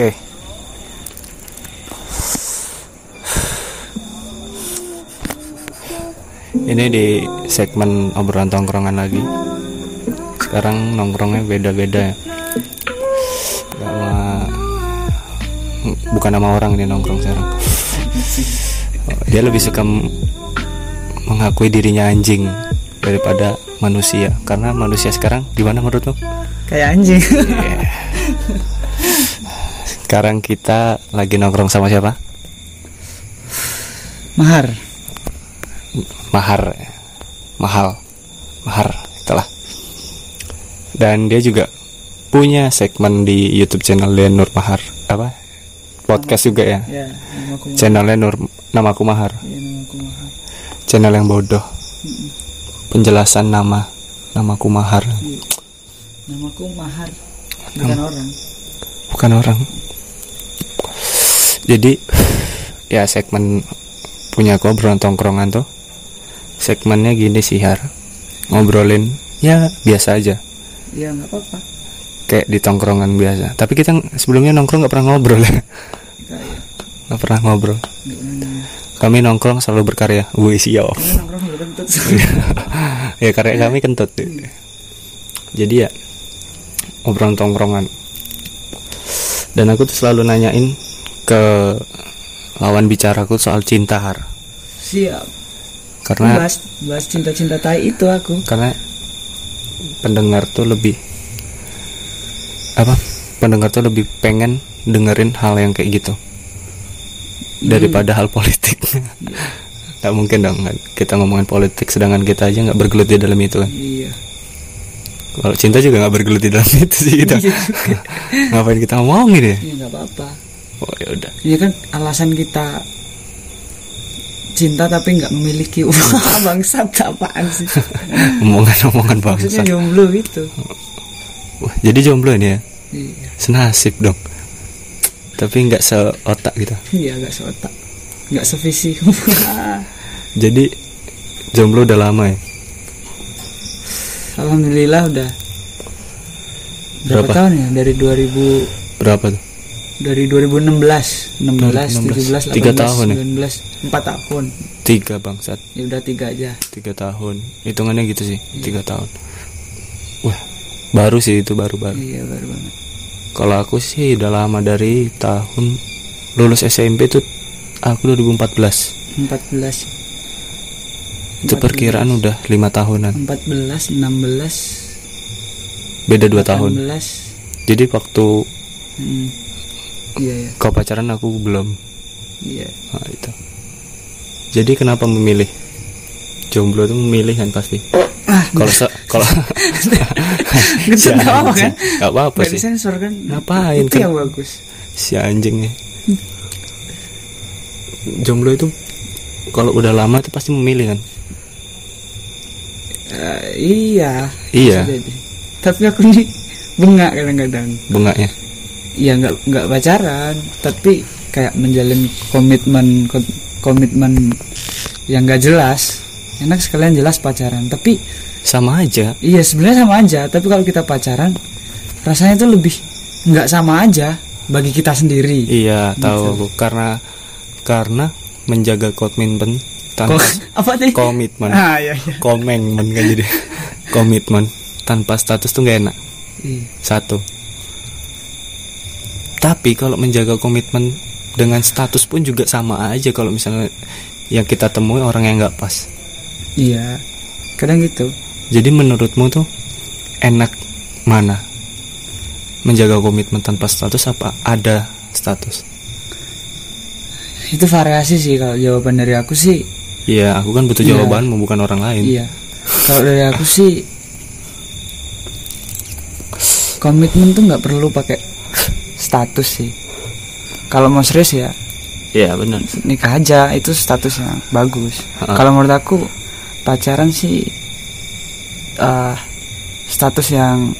Oke. Ini di segmen obrolan tongkrongan lagi. Sekarang nongkrongnya beda-beda ya. Sama bukan nama orang ini nongkrong sekarang. Dia lebih suka mengakui dirinya anjing daripada manusia. Karena manusia sekarang gimana menurut lo? Kayak anjing. Sekarang kita lagi nongkrong sama siapa? Mahar. Mahar Mahal Mahar itulah Dan dia juga punya segmen di YouTube channel Nur Mahar Apa? Podcast juga ya Ya. Channelnya Nur Namaku Mahar Ya, namaku Mahar. Channel yang bodoh Penjelasan nama Namaku Mahar Namaku Mahar. Bukan orang. Bukan orang Jadi Ya segmen Punya aku obrolan tongkrongan tuh Segmennya gini sih Har Ngobrolin Ya biasa aja Ya nggak apa-apa. kayak di tongkrongan biasa. Tapi kita sebelumnya nongkrong nggak pernah ngobrol ya, nggak pernah ngobrol. Kami nongkrong selalu berkarya. Wih siap. Ya karya kami kentut. Jadi ya obrolan tongkrongan. Dan aku tuh selalu nanyain ke lawan bicaraku soal cinta har. Siap. Karena bahas bahas cinta-cinta tai itu aku. karena pendengar tuh lebih apa? Pendengar tuh lebih pengen dengerin hal yang kayak gitu. daripada hal politik nggak mungkin dong kita ngomongin politik sedangkan kita aja nggak bergelut di dalam itu kan Iya. kalau cinta juga nggak bergelut di dalam itu sih kita Iya. ngapain kita ngomongin ya Iya nggak apa-apa. Oh ya udah. Iya kan alasan kita cinta tapi nggak memiliki Wah, bangsat apaan sih? omongan-omongan Maksudnya bangsa jomblo gitu. Wah, jadi jomblo ini ya? Iya. senasib dong tapi nggak seotak gitu. Iya nggak seotak, nggak sevisi. jadi jomblo udah lama ya? Alhamdulillah udah. Berapa, Berapa? tahun ya? Dari 2000 berapa tuh dari 2016 16 17 18 Tiga tahun ya? 19 4 tahun. Tiga bangsat. Ya udah tiga aja. Tiga tahun. Hitungannya gitu sih tiga tahun. Wah baru sih itu baru-baru. Iya baru banget. Kalau aku sih udah lama dari tahun lulus SMP tuh aku 2014. 14 Itu perkiraan udah lima tahunan. 14 16 Beda dua tahun. 18 Jadi waktu hmm. Iya ya kau pacaran aku belum. iya Nah, itu. Jadi kenapa memilih jomblo tuh memilih kan pasti. ah Kalau se- kalau gitu nggak apa kan Gak apa-apa sih. disensor kan Ngapain itu yang bagus Si anjing nih. Jomblo itu kalau udah lama tuh pasti memilih kan. Eh, iya Iya. tapi aku nih bengak kadang-kadang Bengaknya. Ya nggak nggak pacaran tapi kayak menjalin komitmen ko- komitmen yang nggak jelas enak sekalian jelas pacaran tapi Sama aja. iya sebenarnya sama aja tapi kalau kita pacaran rasanya itu lebih nggak sama aja bagi kita sendiri Iya, Gitu. tahu aku karena karena menjaga komitmen tanpa Kok- apa tadi komitmen. ah iya iya Komitmen kan jadi komitmen tanpa status tuh gak enak. Iya. Satu. Tapi kalau menjaga komitmen dengan status pun juga sama aja kalau misalnya yang kita temui orang yang nggak pas. iya kadang gitu Jadi menurutmu tuh enak mana? Menjaga komitmen tanpa status apa ada status? itu variasi sih kalau jawaban dari aku sih Iya, aku kan butuh Iya. jawabanmu bukan orang lain. Iya. Kalau dari aku sih komitmen tuh nggak perlu pakai status sih. Kalau mau serius ya Iya, benar. nikah aja itu statusnya bagus. Ha-ha. Kalau menurut aku pacaran sih eh, status yang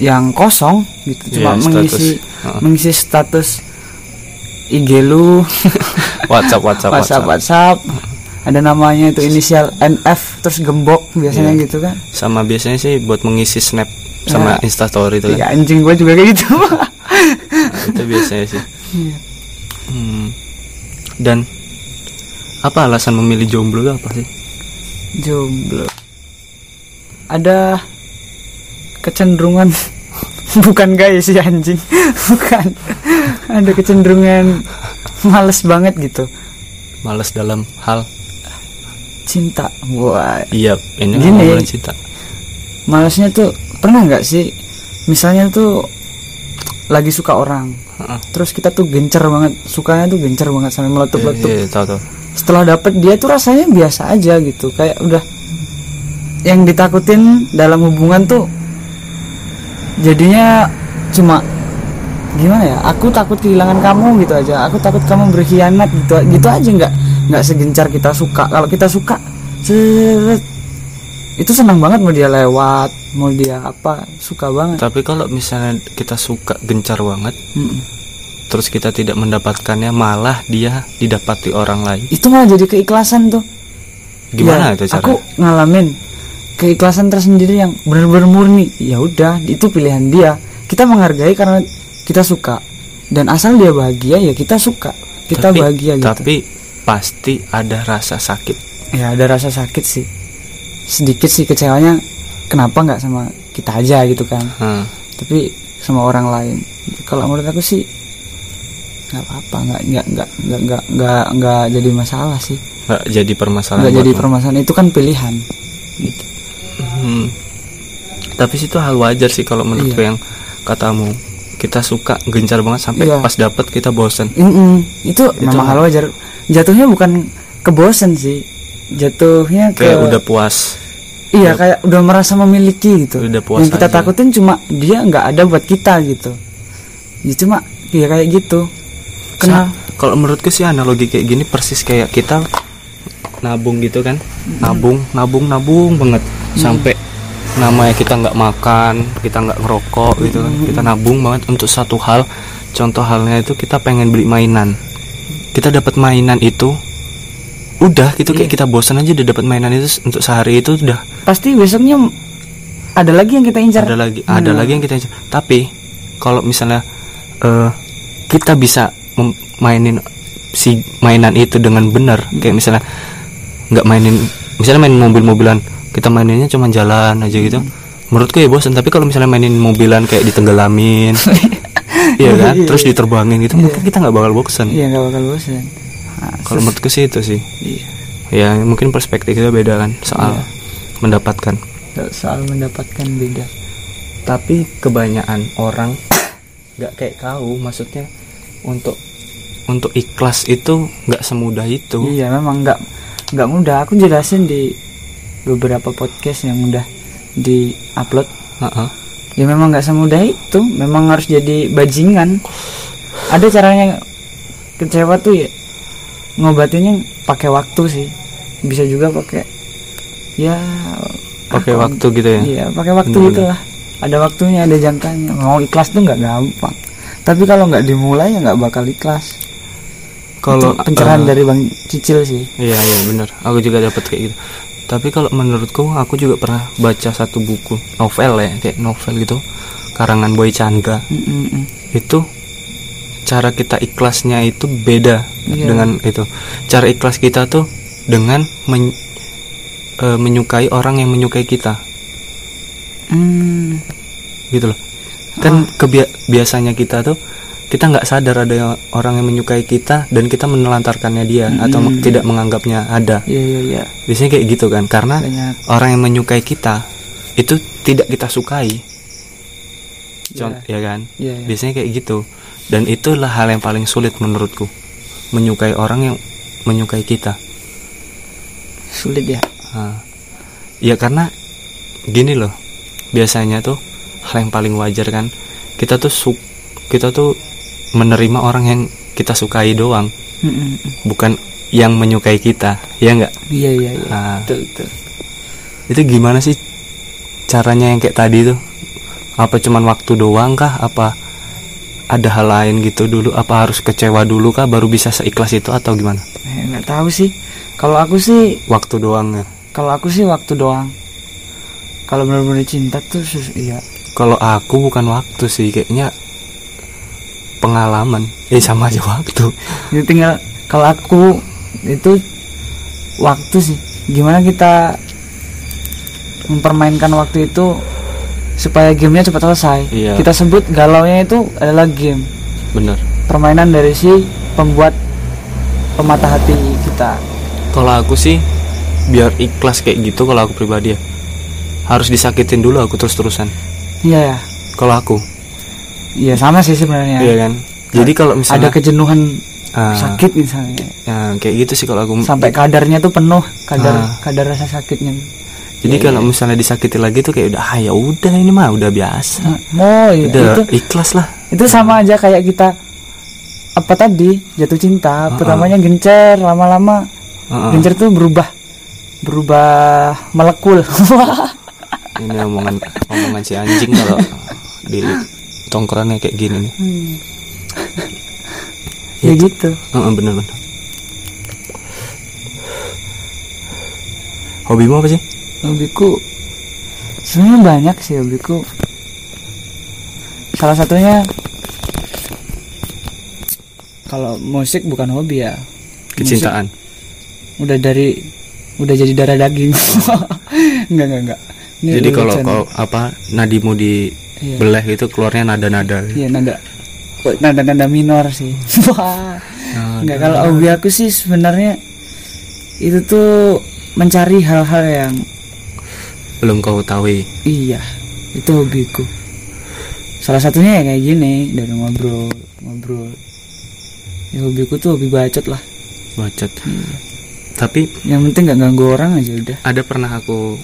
yang kosong gitu cuma Iya, mengisi status. Ha-ha. mengisi status IG lu WhatsApp, WhatsApp, WhatsApp WhatsApp ada namanya itu inisial NF terus gembok biasanya Iya. gitu kan Sama biasanya sih buat mengisi snap sama Nah, instastory itu kan. Iya anjing gue juga kayak gitu. Itu biasanya sih. Iya. Hmm. dan apa alasan memilih jomblo itu apa sih? Jomblo. Ada kecenderungan. Bukan gaya sih anjing. Bukan. Ada kecenderungan males banget gitu. Males dalam hal? Cinta. Wah. Iya ini Gini. cinta. Malesnya tuh pernah nggak sih? Misalnya tuh lagi suka orang Heeh. terus kita tuh gencer banget sukanya tuh gencer banget sampai meletup-letup. Iya, tahu tahu. Setelah dapet dia tuh rasanya biasa aja gitu kayak udah yang ditakutin dalam hubungan tuh jadinya cuma gimana ya? Aku takut kehilangan kamu gitu aja. Aku takut kamu berkhianat gitu gitu aja. Nggak nggak segencar kita suka. Kalau kita suka seret, itu senang banget mau dia lewat mau dia apa suka banget tapi kalau misalnya kita suka gencar banget Mm-mm. terus kita tidak mendapatkannya malah dia didapati orang lain itu malah jadi keikhlasan tuh gimana Ya, itu cara Aku ngalamin keikhlasan tersendiri yang benar-benar murni. Ya udah, itu pilihan dia. Kita menghargai karena kita suka. Dan asal dia bahagia ya kita suka. Kita tapi, bahagia gitu. tapi pasti ada rasa sakit Ya ada rasa sakit sih. Sedikit sih kecewanya. Kenapa nggak sama kita aja gitu kan? Hmm. Tapi sama orang lain. Kalau menurut aku sih nggak apa-apa, nggak nggak nggak nggak nggak nggak nggak jadi masalah sih. nggak jadi permasalahan Nggak jadi permasalahan itu kan pilihan. Gitu. Hmm. Tapi sih itu hal wajar sih kalau menurutku Iya. yang katamu kita suka gencar banget sampai Iya. pas dapet kita bosen Mm-mm. itu, memang hal- wajar jatuhnya bukan kebosan sih jatuhnya ke kayak udah puas iya kayak udah merasa memiliki gitu. Udah puas yang kita aja. takutin cuma dia nggak ada buat kita gitu. Ya cuma ya kayak gitu. Kenal. kalau menurutku sih analogi kayak gini persis kayak kita nabung gitu kan. Nabung nabung nabung banget. Sampai namanya kita nggak makan kita nggak ngerokok gitu kan. Kita nabung banget. Untuk satu hal contoh halnya itu kita pengen beli mainan. Kita dapat mainan itu udah gitu kayak Iya. kita bosan aja udah dapat mainan itu untuk sehari itu udah. Pasti besoknya ada lagi yang kita incar. Ada lagi ada Hmm. lagi yang kita tapi kalau misalnya eh, kita bisa mainin si mainan itu dengan benar kayak misalnya nggak mainin misalnya main mobil-mobilan kita maininnya cuma jalan aja gitu. Menurutku ya bosan tapi kalau misalnya mainin mobilan kayak ditenggelamin iya kan? Iya, terus iya. diterbangin gitu mungkin kita nggak bakal bosan iya nggak bakal bosan Nah, kalau menurutku sih itu sih iya ya mungkin perspektif kita beda kan soal Iya. mendapatkan soal mendapatkan beda tapi kebanyakan orang nggak kayak kau maksudnya untuk untuk ikhlas itu nggak semudah itu Iya memang nggak nggak mudah. Aku jelasin di beberapa podcast yang udah di upload. Heeh. Ya memang nggak semudah itu. Memang harus jadi bajingan. Ada caranya kecewa tuh ya ngobatinnya pakai waktu sih. Bisa juga pakai ya pakai waktu gitu ya Iya pakai waktu Bener-bener. gitu lah. Ada waktunya, ada jangkanya. Mau ikhlas tuh nggak gampang. Tapi kalau nggak dimulai ya nggak bakal ikhlas. kalau pencerahan eh, dari Bang Cicil sih. iya iya benar aku juga dapat kayak gitu tapi kalau menurutku aku juga pernah baca satu buku novel ya kayak novel gitu karangan Boy Chandra mm, mm. itu cara kita ikhlasnya itu beda Iya. dengan itu cara ikhlas kita tuh dengan men- eh, menyukai orang yang menyukai kita Hmm, gitu loh kan kebia- biasanya kita tuh kita nggak sadar ada orang yang menyukai kita dan kita menelantarkannya dia atau Mm-mm. tidak menganggapnya ada iya iya iya. biasanya kayak gitu kan karena Banyak. orang yang menyukai kita itu tidak kita sukai Con- ya kan Iya, iya. biasanya kayak gitu dan itulah hal yang paling sulit menurutku. Menyukai orang yang menyukai kita. Sulit ya. Nah, ya karena gini loh. Biasanya tuh hal yang paling wajar kan kita tuh su kita tuh menerima orang yang kita sukai doang. Mm, mm, bukan yang menyukai kita ya enggak Iya iya iya. Ah. Betul betul. itu gimana sih caranya yang kayak tadi tuh? Apa cuman waktu doang kah? Apa ada hal lain gitu dulu apa harus kecewa dulu kah baru bisa seikhlas itu atau gimana Eh, nggak tahu sih. Kalau aku sih, waktu doang ya kalau aku sih waktu doang. Kalau benar-benar cinta tuh sus iya. kalau aku bukan waktu sih kayaknya pengalaman eh sama aja waktu Jadi tinggal kalau aku itu waktu sih. Gimana kita mempermainkan waktu itu supaya gamenya cepat selesai. Iya. Kita sebut galaunya itu adalah game. bener Permainan dari si pembuat pematah hati kita. kalau aku sih biar ikhlas kayak gitu kalau aku pribadi ya harus disakitin dulu aku terus terusan Iya ya. kalau aku Iya sama sih sebenarnya. iya kan jadi kalau Ada misalnya kejenuhan ah, sakit misalnya. ya, kayak gitu sih kalau aku Sampai kadarnya tuh penuh, kadar Ah. kadar rasa sakitnya. Jadi kalau misalnya disakiti lagi tuh kayak udah ah ya udah ini mah udah biasa. Oh iya, udah itu ikhlas lah. itu sama aja kayak kita apa tadi jatuh cinta Ah, pertamanya gencer lama-lama Heeh. gencer tuh berubah berubah melekul. Ini omongan omongan si anjing kalau di tongkronnya kayak gini nih. Ya gitu. Heeh, bener bener hobimu apa sih hobiku sebenarnya banyak sih hobiku salah satunya kalau musik bukan hobi ya. Kecintaan. Musik udah dari udah jadi darah daging. Enggak enggak enggak Ini jadi kalau kau apa nadimu di Iya. belah itu keluarnya nada-nada. Iya nada. Nada nada minor sih. Wah. Enggak kalau hobi aku sih sebenarnya itu tuh mencari hal-hal yang belum kau tahu iya itu hobiku. Salah satunya ya kayak gini dari ngobrol ngobrol. Ya hobiku tuh hobi bacot lah. bacot tapi Yang penting nggak ganggu orang aja udah. ada pernah aku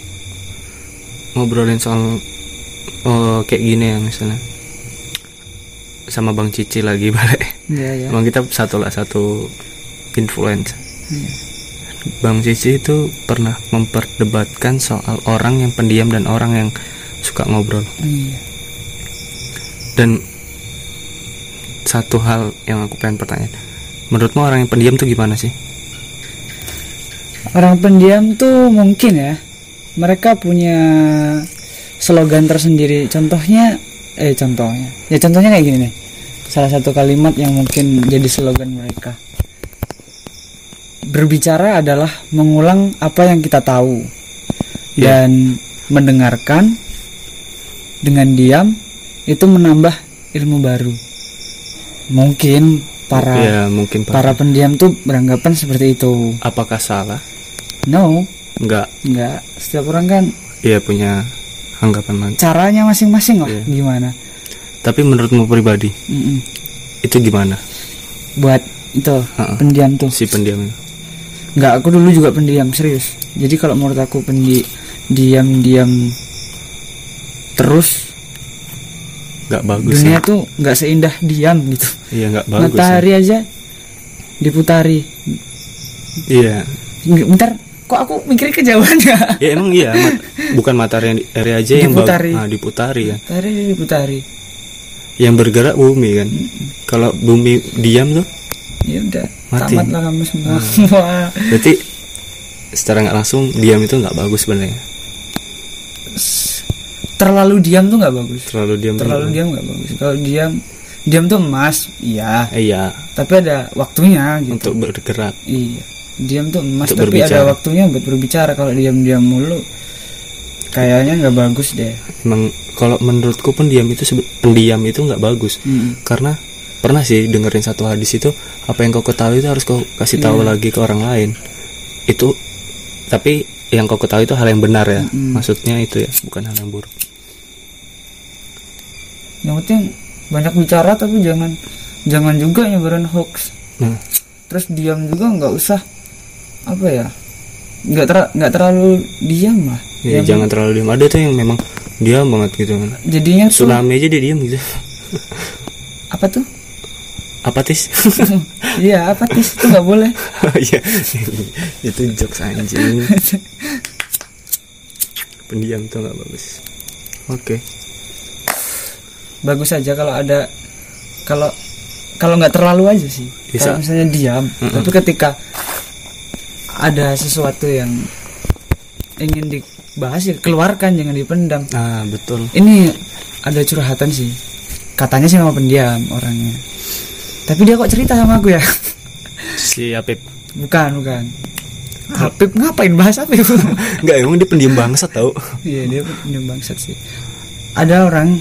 ngobrolin soal oh, kayak gini ya misalnya sama Bang Cici lagi balik Iya ya. Emang kita satu lah satu influence Iya. Bang Cici itu pernah memperdebatkan soal orang yang pendiam dan orang yang suka ngobrol Iya. dan satu hal yang aku pengen pertanyaan menurutmu orang yang pendiam tuh gimana sih Orang pendiam tuh mungkin ya mereka punya slogan tersendiri. Contohnya, eh contohnya, ya contohnya kayak gini nih. Salah satu kalimat yang mungkin jadi slogan mereka. Berbicara adalah mengulang apa yang kita tahu Iya. dan mendengarkan dengan diam itu menambah ilmu baru. Mungkin para ya mungkin Pak. para pendiam tuh beranggapan seperti itu. apakah salah No, enggak Enggak, setiap orang kan iya punya anggapan lagi caranya masing-masing lah Iya. gimana. tapi menurutmu pribadi Mm-mm. itu gimana Buat itu Ha-ha. pendiam tuh. si pendiam itu? Enggak, aku dulu juga pendiam serius. Jadi kalau menurut aku pendi diam-diam terus nggak bagus dunia ya tuh nggak seindah diam gitu. iya nggak bagus ya. Matahari aja diputari. iya Nggak, Bentar, kok aku mikirnya kejauhan ya? ya emang iya mat- bukan matahari aja yang Diputari. nah, diputari kan Matahari diputari. yang bergerak bumi kan kalau bumi diam tuh Ya udah, Mati. tamat lah kamu semua. Wah. berarti secara nggak langsung diam itu nggak bagus sebenarnya Terlalu diam tuh nggak bagus. terlalu diam terlalu nggak diam nggak bagus kalau diam diam tuh emas iya eh, iya tapi ada waktunya gitu untuk bergerak iya diam tuh emas Untuk tapi berbicara. ada waktunya buat berbicara kalau diam-diam mulu kayaknya nggak bagus deh emang kalau menurutku pendiam itu sebe- pendiam itu nggak bagus Mm. karena pernah sih dengerin satu hadis itu apa yang kau ketahui itu harus kau kasih tahu Iya. lagi ke orang lain. Itu tapi yang kau ketahui itu hal yang benar ya. Mm-mm. maksudnya itu ya bukan hal yang buruk. Yang penting banyak bicara tapi jangan jangan juga nyebarin hoax. Nah. Terus diam juga nggak usah apa ya nggak ter nggak terlalu diam lah. Ya, Yang- jangan terlalu diam. Ada tuh yang memang diam banget gitu kan. Jadinya tuh tsunami aja dia diam gitu. Apa tuh apatis iya apatis itu nggak boleh Iya, itu jokes anjing. Pendiam tuh nggak bagus. Oke, bagus aja kalau ada kalau kalau nggak terlalu aja sih Bisa. kalau misalnya diam Mm-mm. tapi ketika ada sesuatu yang ingin dibahas ya keluarkan jangan dipendam nah betul. ini ada curhatan sih katanya sih memang pendiam orangnya tapi dia kok cerita sama aku ya? Si Apip. Bukan bukan. Habib ngapain bahas Habib nggak emang dia pendiam bangsat tau. Iya dia pendiam bangsat sih. Ada orang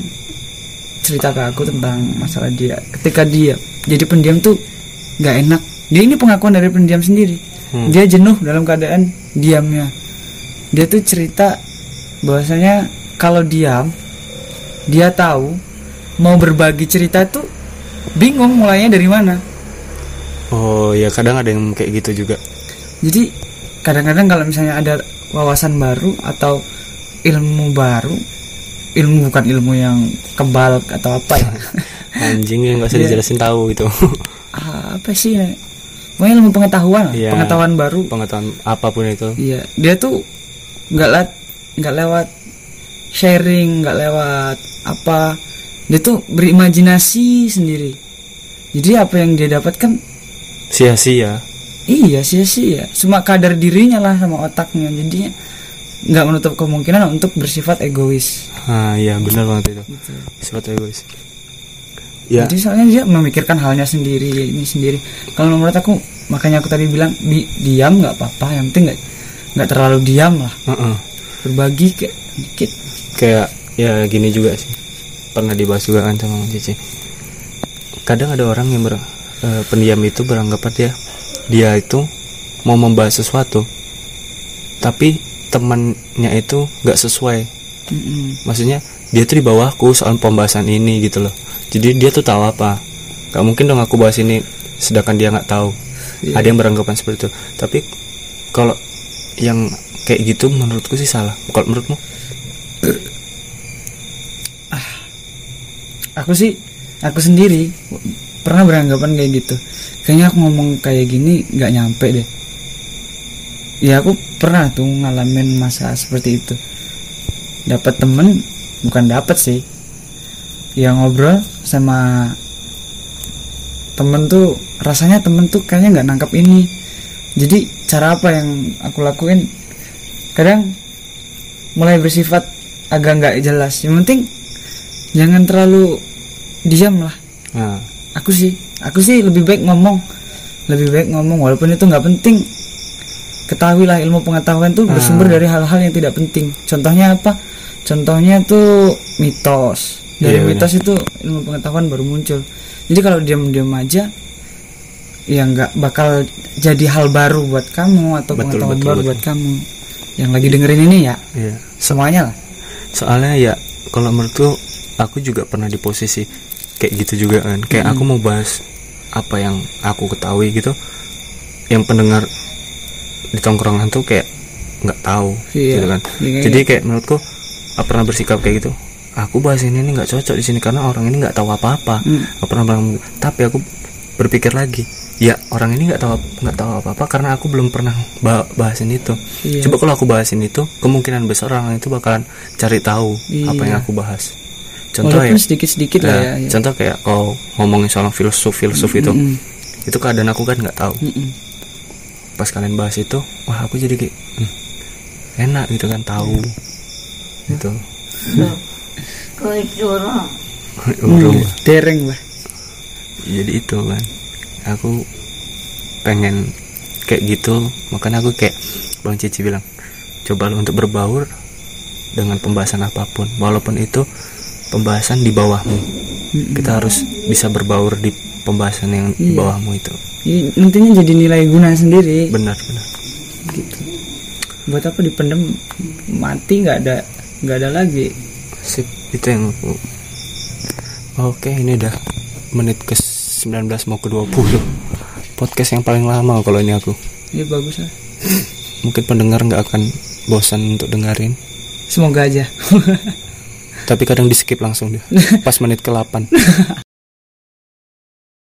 cerita ke aku tentang masalah dia. Ketika dia jadi pendiam tuh nggak enak. Dia ini pengakuan dari pendiam sendiri. Hmm. dia jenuh dalam keadaan diamnya. Dia tuh cerita bahwasanya kalau diam dia tahu mau berbagi cerita tuh bingung mulainya dari mana? Oh ya kadang ada yang kayak gitu juga. Jadi kadang-kadang kalau misalnya ada wawasan baru atau ilmu baru ilmu bukan ilmu yang kebal atau apa ya. Anjing yang nggak usah Iya. dijelasin tahu itu Ah, apa sih ya? pokoknya ilmu pengetahuan lah, Iya. pengetahuan baru. Pengetahuan apa pun itu. Iya dia tuh nggak lewat nggak lewat sharing nggak lewat apa. Dia tuh berimajinasi sendiri jadi apa yang dia dapatkan? Sia-sia. Iya sia-sia. Cuma kadar dirinya lah sama otaknya. Jadinya nggak menutup kemungkinan untuk bersifat egois. Ah iya benar banget itu. Gitu. sifat egois. Ya. Jadi soalnya dia memikirkan halnya sendiri ini sendiri. Kalau menurut aku makanya aku tadi bilang di, diam nggak apa-apa, yang penting nggak nggak terlalu diam lah. Heeh. Berbagi kayak dikit. kayak ya gini juga sih. Pernah dibahas juga kan sama Cici kadang ada orang yang ber, eh, pendiam itu beranggapan dia dia itu mau membahas sesuatu tapi temannya itu nggak sesuai. Maksudnya dia tuh di bawahku soal pembahasan ini gitu loh. Jadi dia tuh tahu apa. Gak mungkin dong aku bahas ini sedangkan dia nggak tahu. Iya. ada yang beranggapan seperti itu. Tapi kalau yang kayak gitu menurutku sih salah. Kalau menurutmu? Aku sih aku sendiri pernah beranggapan kayak gitu. Kayaknya aku ngomong kayak gini nggak nyampe deh. Ya aku pernah tuh ngalamin masa seperti itu. Dapat temen bukan dapat sih. yang ngobrol sama temen tuh rasanya temen tuh kayaknya nggak nangkap ini jadi cara apa yang aku lakuin kadang mulai bersifat agak nggak jelas yang penting jangan terlalu diam lah. Nah aku sih aku sih lebih baik ngomong. Lebih baik ngomong walaupun itu nggak penting. Ketahuilah ilmu pengetahuan tuh bersumber Ah. dari hal-hal yang tidak penting. Contohnya apa? Contohnya tuh mitos. Dari Iya, mitos itu ilmu pengetahuan baru muncul. Jadi kalau diam-diam aja ya nggak bakal jadi hal baru buat kamu atau Betul, pengetahuan betul, baru betul. buat kamu. Yang lagi dengerin ini ya. Iya. Semuanya lah. Soalnya ya kalau menurutku aku juga pernah di posisi kayak gitu juga kan. Kayak aku mau bahas apa yang aku ketahui gitu. Yang pendengar di tongkrongan tuh kayak nggak tahu Iya, gitu kan. Iya, jadi kayak menurutku aku pernah bersikap kayak gitu. Aku bahas ini nih nggak cocok di sini karena orang ini nggak tahu apa-apa. Hmm. nggak pernah bilang tapi aku berpikir lagi ya orang ini nggak tahu nggak tahu apa-apa karena aku belum pernah ba- bahasin itu. Iya. coba kalau aku bahasin itu kemungkinan besar orang itu bakalan cari tahu apa Iya. yang aku bahas contoh walaupun ya sedikit-sedikit lah nah, ya, ya. contoh kayak kau ngomongin soal filsuf filsuf itu Mm-mm. itu keadaan aku kan nggak tahu Mm-mm. pas kalian bahas itu wah aku jadi kayak hmm, enak gitu kan tahu gitu Kau curang. Urung. Hmm, dereng lah jadi itu kan aku pengen kayak gitu makanya aku kayak bang Cici bilang coba lu untuk berbaur dengan pembahasan apa pun walaupun itu pembahasan di bawahmu. Kita harus bisa berbaur di pembahasan yang di Iya. bawahmu itu. Ini nantinya jadi nilai guna sendiri. Benar benar. Gitu. Buat apa dipendem? Mati nggak ada nggak ada lagi. Sip itu yang aku oke ini udah menit ke 19 mau ke 20 podcast yang paling lama kalau ini aku. Ya bagus lah. Mungkin pendengar nggak akan bosan untuk dengerin. Semoga aja tapi kadang di skip langsung deh pas menit ke 8